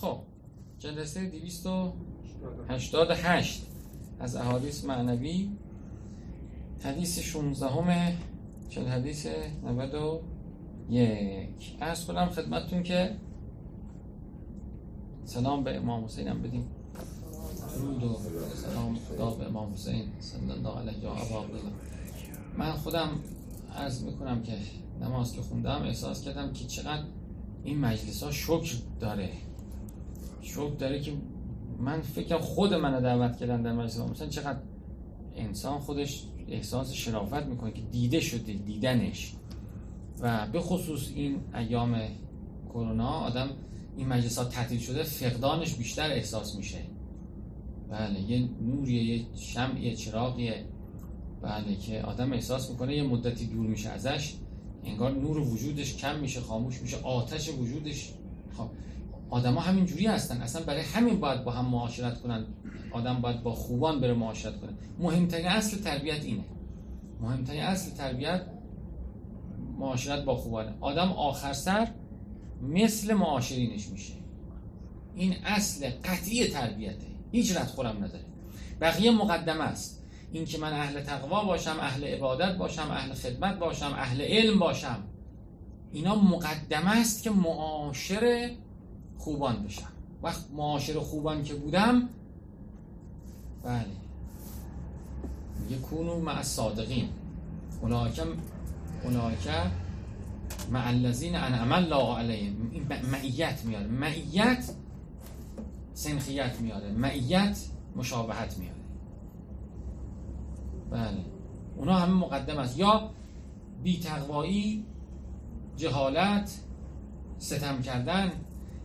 خب جلسه 288 از احادیث معنوی حدیث 16 همه چل حدیث 91 ارز کنم خدمتتون که سلام به امام حسین هم بدیم. درود و سلام خدا به امام حسین صلی الله علیه و آله من خودم عرض می‌کنم که نماز که خوندم احساس کردم که چقدر این مجلس ها شکر داره. شکر داره که من فکر خود منو دعوت کردن در مجلس مثلا چقدر انسان خودش احساس شرافت می‌کنه که دیده شده دیدنش. و به خصوص این ایام کرونا آدم این مجلس ها تعطیل شده فقدانش بیشتر احساس میشه. بله یه نوریه یه شمعیه چراغیه. بله که آدم احساس می‌کنه یه مدتی دور میشه ازش انگار نور وجودش کم میشه خاموش میشه آتش وجودش خب آدما همین جوری هستن. اصلا برای همین باید با هم معاشرت کنن. آدم باید با خوبان بره معاشرت کنه. مهمترین اصل تربیت اینه. مهمترین اصل تربیت معاشرت با خوبانه. آدم آخر سر مثل معاشرینش میشه. این اصل قطعی تربیته. هیچ رد خورم نداره. بقیه مقدمه است. این که من اهل تقوا باشم اهل عبادت باشم اهل خدمت باشم اهل علم باشم. اینا مقدمه است که معاشر خوبان بشم. وقت معاشر خوبان که بودم بله. یکونو مع الصادقین. اولئک اولئک مع الذین انعم الله علیهم. معیت میاره. معیت سنخیت میاره. معیت مشابهت میاره. بله. اونا همه مقدم است. یا بی تقوایی جهالت ستم کردن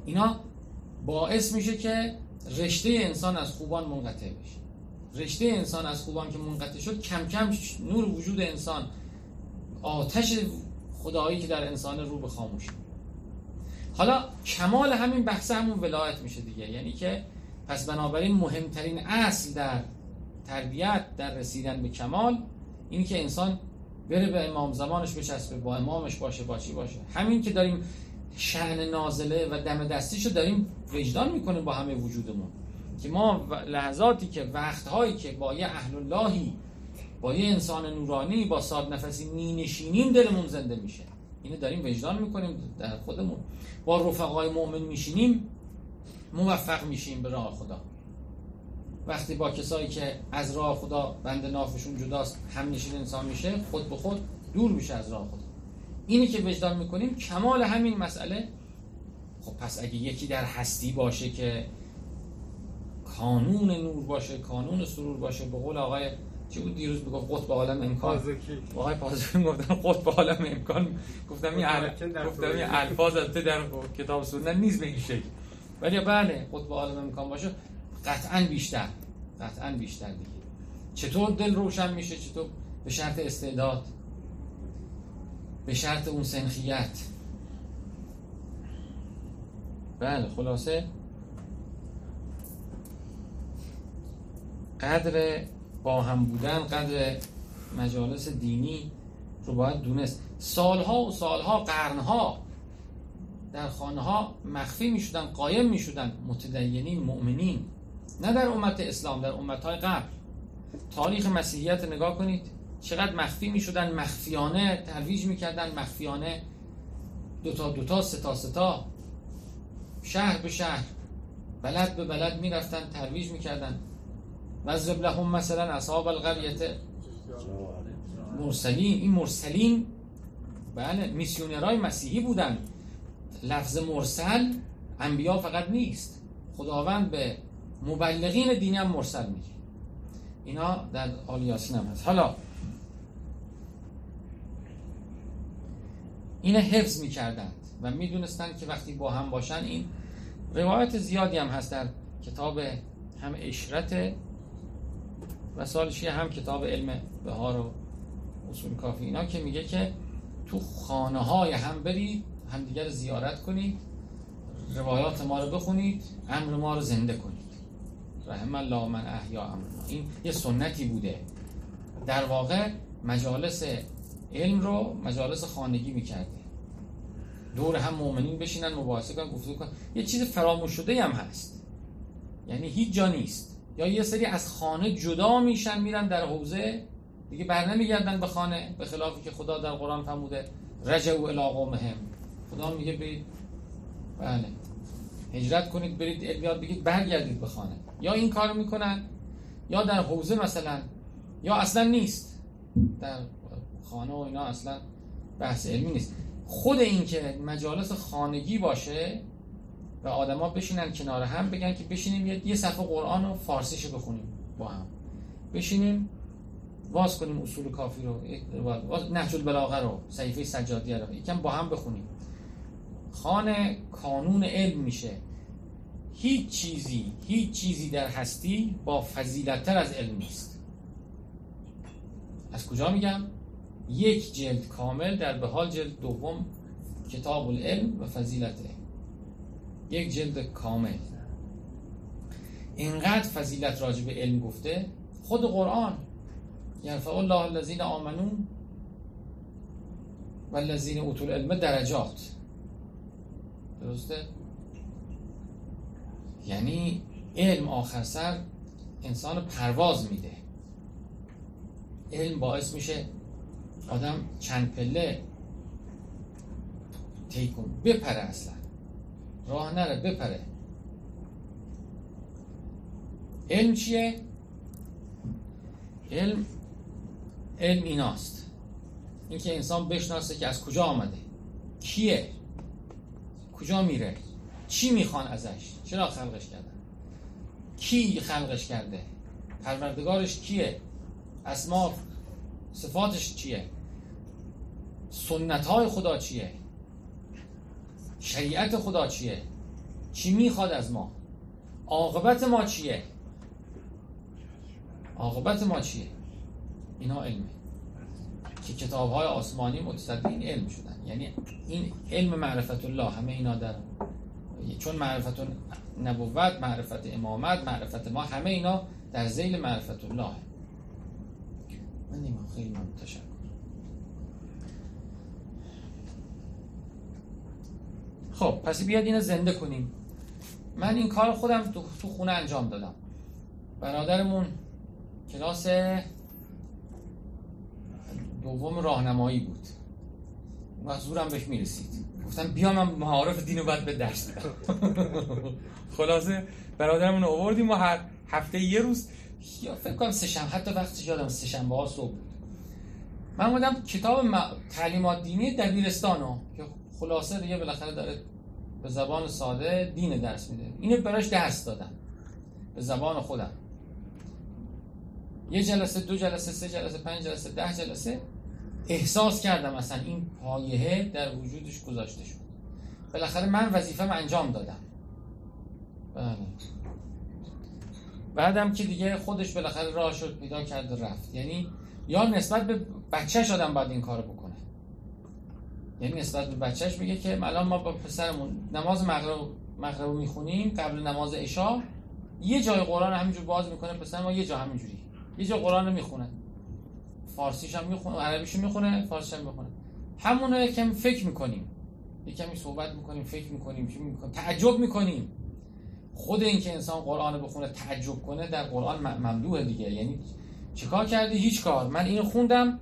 اینا باعث میشه که رشته انسان از خوبان منقطع بشه. رشته انسان از خوبان که منقطع شد کم کم نور وجود انسان آتش خدایی که در انسان رو به خاموشی حالا کمال همین بحث همون ولایت میشه دیگه. یعنی که پس بنابراین مهمترین اصل در تربیت در رسیدن به کمال این که انسان بره به امام زمانش بچسبه با امامش باشه با چی باشه. همین که داریم شعن نازله و دم دستیشو داریم وجدان می‌کنیم با همه وجودمون. که ما لحظاتی که وقتهایی که با یه اهل اللهی با یه انسان نورانی با ساد نفسی می نشینیم دلمون زنده میشه. اینو داریم وجدان می‌کنیم در خودمون. با رفقای مؤمن میشینیم موفق میشیم به راه خدا. وقتی با کسایی که از راه خدا بند نافشون جداست هم نشین انسان میشه خود به خود دور میشه از راه خدا. اینی که وجدان می‌کنیم کمال همین مسئله. خب پس اگه یکی در هستی باشه که کانون نور باشه کانون سرور باشه به قول آقای چی بود دیروز بگفت قطب عالم امکان. آقای پازکی گفتن قطب عالم امکان. گفتم این گفتم این الفاظ در کتاب سنت نیست به این شکل. ولی بله قطب عالم امکان باشه. قطعا بیشتر. قطعا بیشتر دیگه. چطور دل روشن میشه؟ چطور؟ به شرط استعداد. به شرط اون سنخیت. بله خلاصه. قدر با هم بودن قدر مجالس دینی رو باید دونست. سالها و سالها قرنها در خانه ها مخفی می شدن قایم می شدن متدینین مؤمنین. نه در امت اسلام در امت های قبل. تاریخ مسیحیت نگاه کنید. چقدر مخفی می شدن مخفیانه ترویج می کردن مخفیانه دوتا دوتا ستا ستا شهر به شهر بلد به بلد می رفتن ترویج می کردن وضرب لهم مثلا اصحاب القریت مرسلین این مرسلین بله میسیونرهای مسیحی بودن. لفظ مرسل انبیا فقط نیست. خداوند به مبلغین دینی هم مرسل میگه. اینا در آل یاسین هم هست. حالا این حفظ می‌کردند و می‌دونستند که وقتی با هم باشن این روایت زیادی هم هست در کتاب هم اشرت و سالشی هم کتاب علم بهار و اصول کافی. اینا که میگه که تو خانه های هم برید همدیگر زیارت کنید روایات ما رو بخونید امر ما رو زنده کنید. رحم الله من احیا امر این یه سنتی بوده. در واقع مجالس علم رو مجالس خانگی می‌کرده. دور هم مؤمنین بشینن مباحثه کنن گفتگو کنن. یه چیز فراموش شده هم هست. یعنی هیچ جا نیست. یا یه سری از خانه جدا میشن میرن در حوزه دیگه بر نمیگردن به خانه به خلافی که خدا در قرآن فرموده رجعوا الی قومهم. خدا میگه برید. بله. هجرت کنید برید یاد بگید برگردید به خانه. یا این کار می‌کنن یا در حوزه مثلا یا اصلا نیست. در خانه و اینا اصلا بحث علمی نیست. خود این که مجالس خانگی باشه و آدما بشینن کنار هم بگن که بشینیم یه صفحه قرآن رو فارسیش بخونیم با هم. بشینیم واز کنیم اصول کافی رو نهج البلاغه رو صحیفه سجادیه رو یکم با هم بخونیم. خانه کانون علم میشه. هیچ چیزی هیچ چیزی در هستی با فضیلتتر از علم نیست. از کجا میگم؟ یک جلد کامل در به حال جلد دوم کتاب العلم و فضیلته یک جلد کامل. اینقدر فضیلت راجع به علم گفته خود قرآن. یرفع الله الذین آمنون و الذین اوتوا العلم درجات. درسته؟ یعنی علم آخر سر انسان پرواز میده. علم باعث میشه آدم چند پله تیکون بپره اصلا. راه نره بپره. علم چیه؟ علم علم ایناست. اینکه انسان بشناسه که از کجا آمده. کیه؟ کجا میره؟ چی می‌خوان ازش؟ چرا خلقش کردن؟ کی خلقش کرده؟ پروردگارش کیه؟ اسما صفاتش چیه؟ سنت های خدا چیه؟ شریعت خدا چیه؟ چی می‌خواد از ما؟ عاقبت ما چیه؟ عاقبت ما چیه؟ اینا علمه. که کتاب های آسمانی متصدی این علم شدن. یعنی این علم معرفت الله همه اینا در چون معرفت نبوت معرفت امامت معرفت ما همه اینا در زیل معرفت الله من خیلی من تشکر خب پس بیاد اینو زنده کنیم. من این کار خودم تو خونه انجام دادم. برادرمون کلاس دوم راهنمایی بود. و زورم بهش می‌رسید. گفتم بیا من معارف دین رو بعد به درس خلاصه برادرمون آوردیم و هر هفته یه روز یا فکر کنم سه حتی وقتی یادم سه شنبه صبح بود. من بودم کتاب تعلیمات دینی دبیرستانو که خلاصه دیگه بالاخره داره به زبان ساده دین درس میده. اینو براش درس دادم. به زبان خودم. یه جلسه دو جلسه سه جلسه پنج جلسه ده جلسه احساس کردم مثلا این پایهه در وجودش گذاشته شد. بالاخره من وظیفم انجام دادم. بله. بعدم که دیگه خودش بالاخره راه شد پیدا کرد و رفت. یعنی یا نسبت به بچهش آدم باید این کارو بکنه. یعنی نسبت به بچهش میگه که الان ما با پسرمون نماز مغرب مغرب می‌خونیم قبل نماز عشا یه جای قرآن همینجور باز می‌کنه پسر ما یه جا همینجوری. یه جا قرآن رو می‌خونه. فارسیش هم می‌خونه عربیش می‌خونه فارسیش هم می‌خونه. همونو یکم فکر می‌کنیم. یکمی صحبت می‌کنیم فکر می‌کنیم چی می‌کنیم؟ تعجب می‌کنیم. خود این که انسان قرآن بخونه تعجب کنه در قرآن ممدوحه دیگه. یعنی چیکار کردی؟ هیچ کار. من اینو خوندم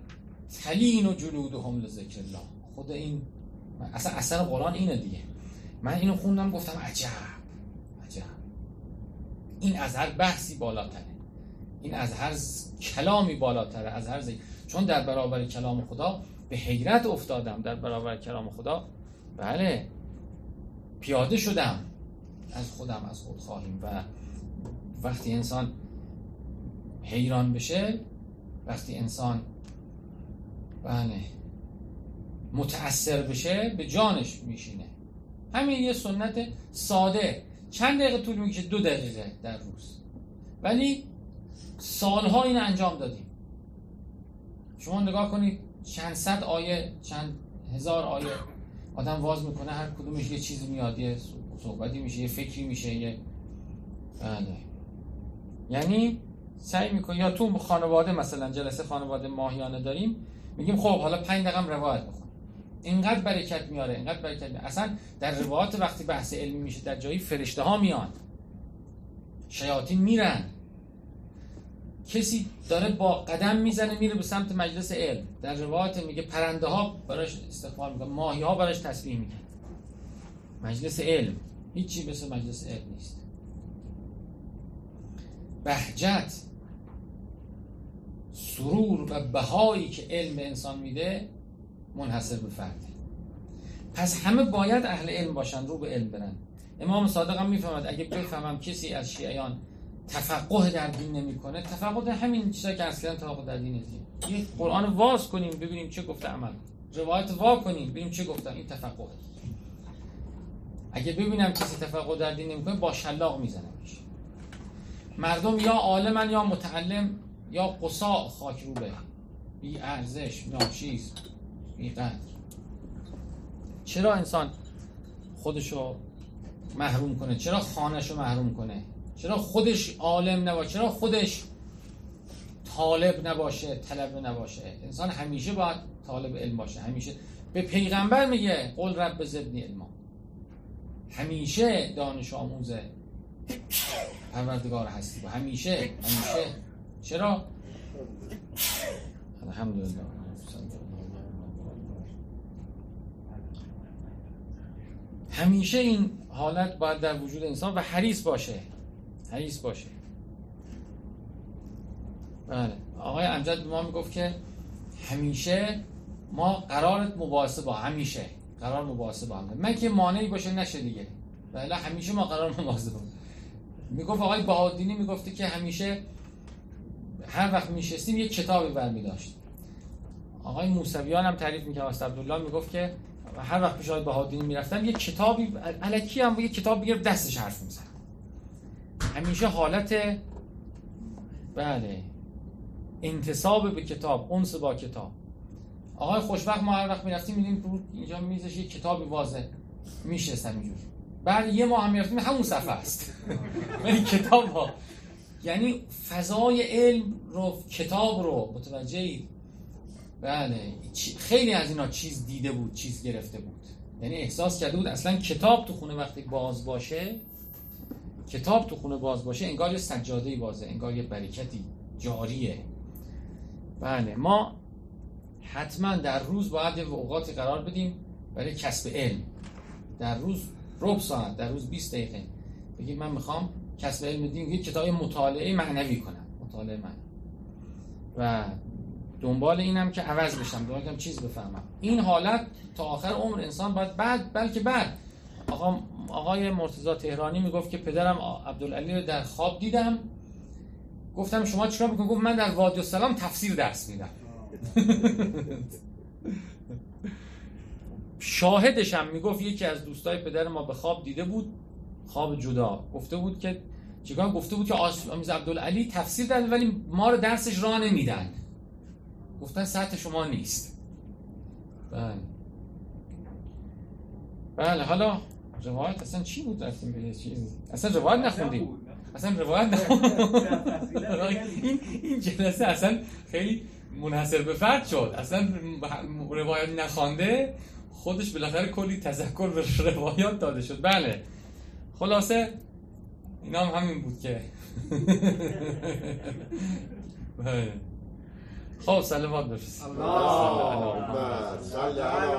تلین و جلودهم لذکر الله خود این اصلا اثر قرآن اینه دیگه. من اینو خوندم گفتم عجب عجب. این از هر بحثی بالاتره. این از هر کلامی بالاتره از هر زی... چون در برابر کلام خدا به حیرت افتادم. در برابر کلام خدا؟ بله. پیاده شدم. از خودم از خود خواهیم و وقتی انسان حیران بشه وقتی انسان بله متأثر بشه به جانش میشینه. همین یه سنت ساده. چند دقیقه طول می‌کشه؟ دو دقیقه در روز. ولی سالها این انجام دادیم. شما نگاه کنید چند صد آیه چند هزار آیه. آدم واز می‌کنه هر کدومش یه چیزی میاد یه صحبتی میشه یه فکری میشه یه بله. یعنی سعی می‌کنی یا تو خانواده مثلا جلسه خانواده ماهیانه داریم میگیم خب حالا پنج دقیقه روایت بخون. اینقدر برکت میاره اینقدر برکت میاره. اصلا در روایات وقتی بحث علمی میشه در جایی فرشته ها میان. شیاطین میرن. کسی داره با قدم می‌زنه میره به سمت مجلس علم. در روایات میگه پرنده ها براش استغفار می‌کنه ماهی ها براش تسبیح می‌کنه مجلس علم. هیچی مثل مجلس علم نیست. بهجت سرور و بهایی که علم به انسان میده منحصر به فرده پس همه باید اهل علم باشن رو به علم برن. امام صادق هم می‌فهمد اگه بفهمم کسی از شیعیان تفقه در دین نمی‌کنه تفقه در همین چیزا که اصلا تفقه در دین نیست. یه قرآن واز کنیم ببینیم چه گفته عمل. روایت وا کنیم ببینیم چه گفتن. این تفقه. اگه ببینم کسی تفقه در دین نمی‌کنه با شلاق می‌زنم مردم یا عالمن یا متعلم یا قصا خاک رو به. بی ارزش ناچیز بی قدر. چرا انسان خودشو محروم کنه؟ چرا خانهشو محروم کنه؟ چرا خودش عالم نباشه چرا خودش طالب نباشه طلب نباشه؟ انسان همیشه باید طالب علم باشه. همیشه به پیغمبر میگه قول رب زدنی علما. همیشه دانش آموزه. پروردگار هستی و همیشه همیشه. چرا؟ الحمدلله. همیشه این حالت باید در وجود انسان و حریص باشه. حریص باشه. بله. آقای امجد به ما می‌گفت که همیشه ما قرارت مباحثه با همیشه. قرار مباحثه با هم من که مانعی باشه نشه دیگه. بله همیشه ما قرار مباحثه با می‌گفت آقای بهادینی می‌گفته که همیشه هر وقت میشستیم یک کتابی برمی داشت. آقای موسویان هم تعریف می‌کرد است عبدالله می‌گفت که هر وقت پیش آقای بهادینی می‌رفتم یک کتابی الکی هم یک کتاب بگیر دستش حرف میزن همیشه حالت بله. انتصاب به کتاب انس با کتاب. آقای خوشبخت ما هر وقت می‌رفتیم میدیم اینجا میزش یک کتابی واضح میشستم اینجور بعد یه ماه هم می‌رفتیم همون صفحه است. ولی کتاب ها یعنی فضای علم رو کتاب رو متوجه بله خیلی از اینا چیز دیده بود چیز گرفته بود. یعنی احساس کرده بود اصلا کتاب تو خونه وقتی باز باشه کتاب تو خونه باز باشه انگار یه سجاده بازه انگار یه برکتی جاریه. بله ما حتما در روز باید یه اوقاتی قرار بدیم برای کسب علم. در روز ربع ساعت در روز 20 دقیقه. بگید من می‌خوام کسب علم دین یه کتاب مطالعه معنوی کنم مطالعه من و دنبال اینم که عوض بشم دنبال کنم چیز بفهمم. این حالت تا آخر عمر انسان باید بعد بلکه بعد. آقا آقای مرتضی تهرانی می‌گفت که پدرم عبدالعلی رو در خواب دیدم. گفتم شما چیکار می‌کنید گفت من در وادی السلام تفسیر درس میدم. شاهدشم می‌گفت یکی از دوستای پدر ما به خواب دیده بود خواب جدا. گفته بود که چیکار؟ گفته بود که آمیز عبدالعلی تفسیر داده ولی ما رو درسش راه نمیدن. گفتن سطح شما نیست. بله. بله حالا روایت اصلا چی بود؟ رفتیم به چیزی اصلا روایت نخوندیم. اصلا روایت نخوندیم. این این جلسه اصلا خیلی منحصر به فرد شد. اصلا روایت نخوانده خودش بالاخره کلی تذکر به روایات داده شد. بله. خلاصه اینا هم همین بود که. بله. خب سلامات بفرست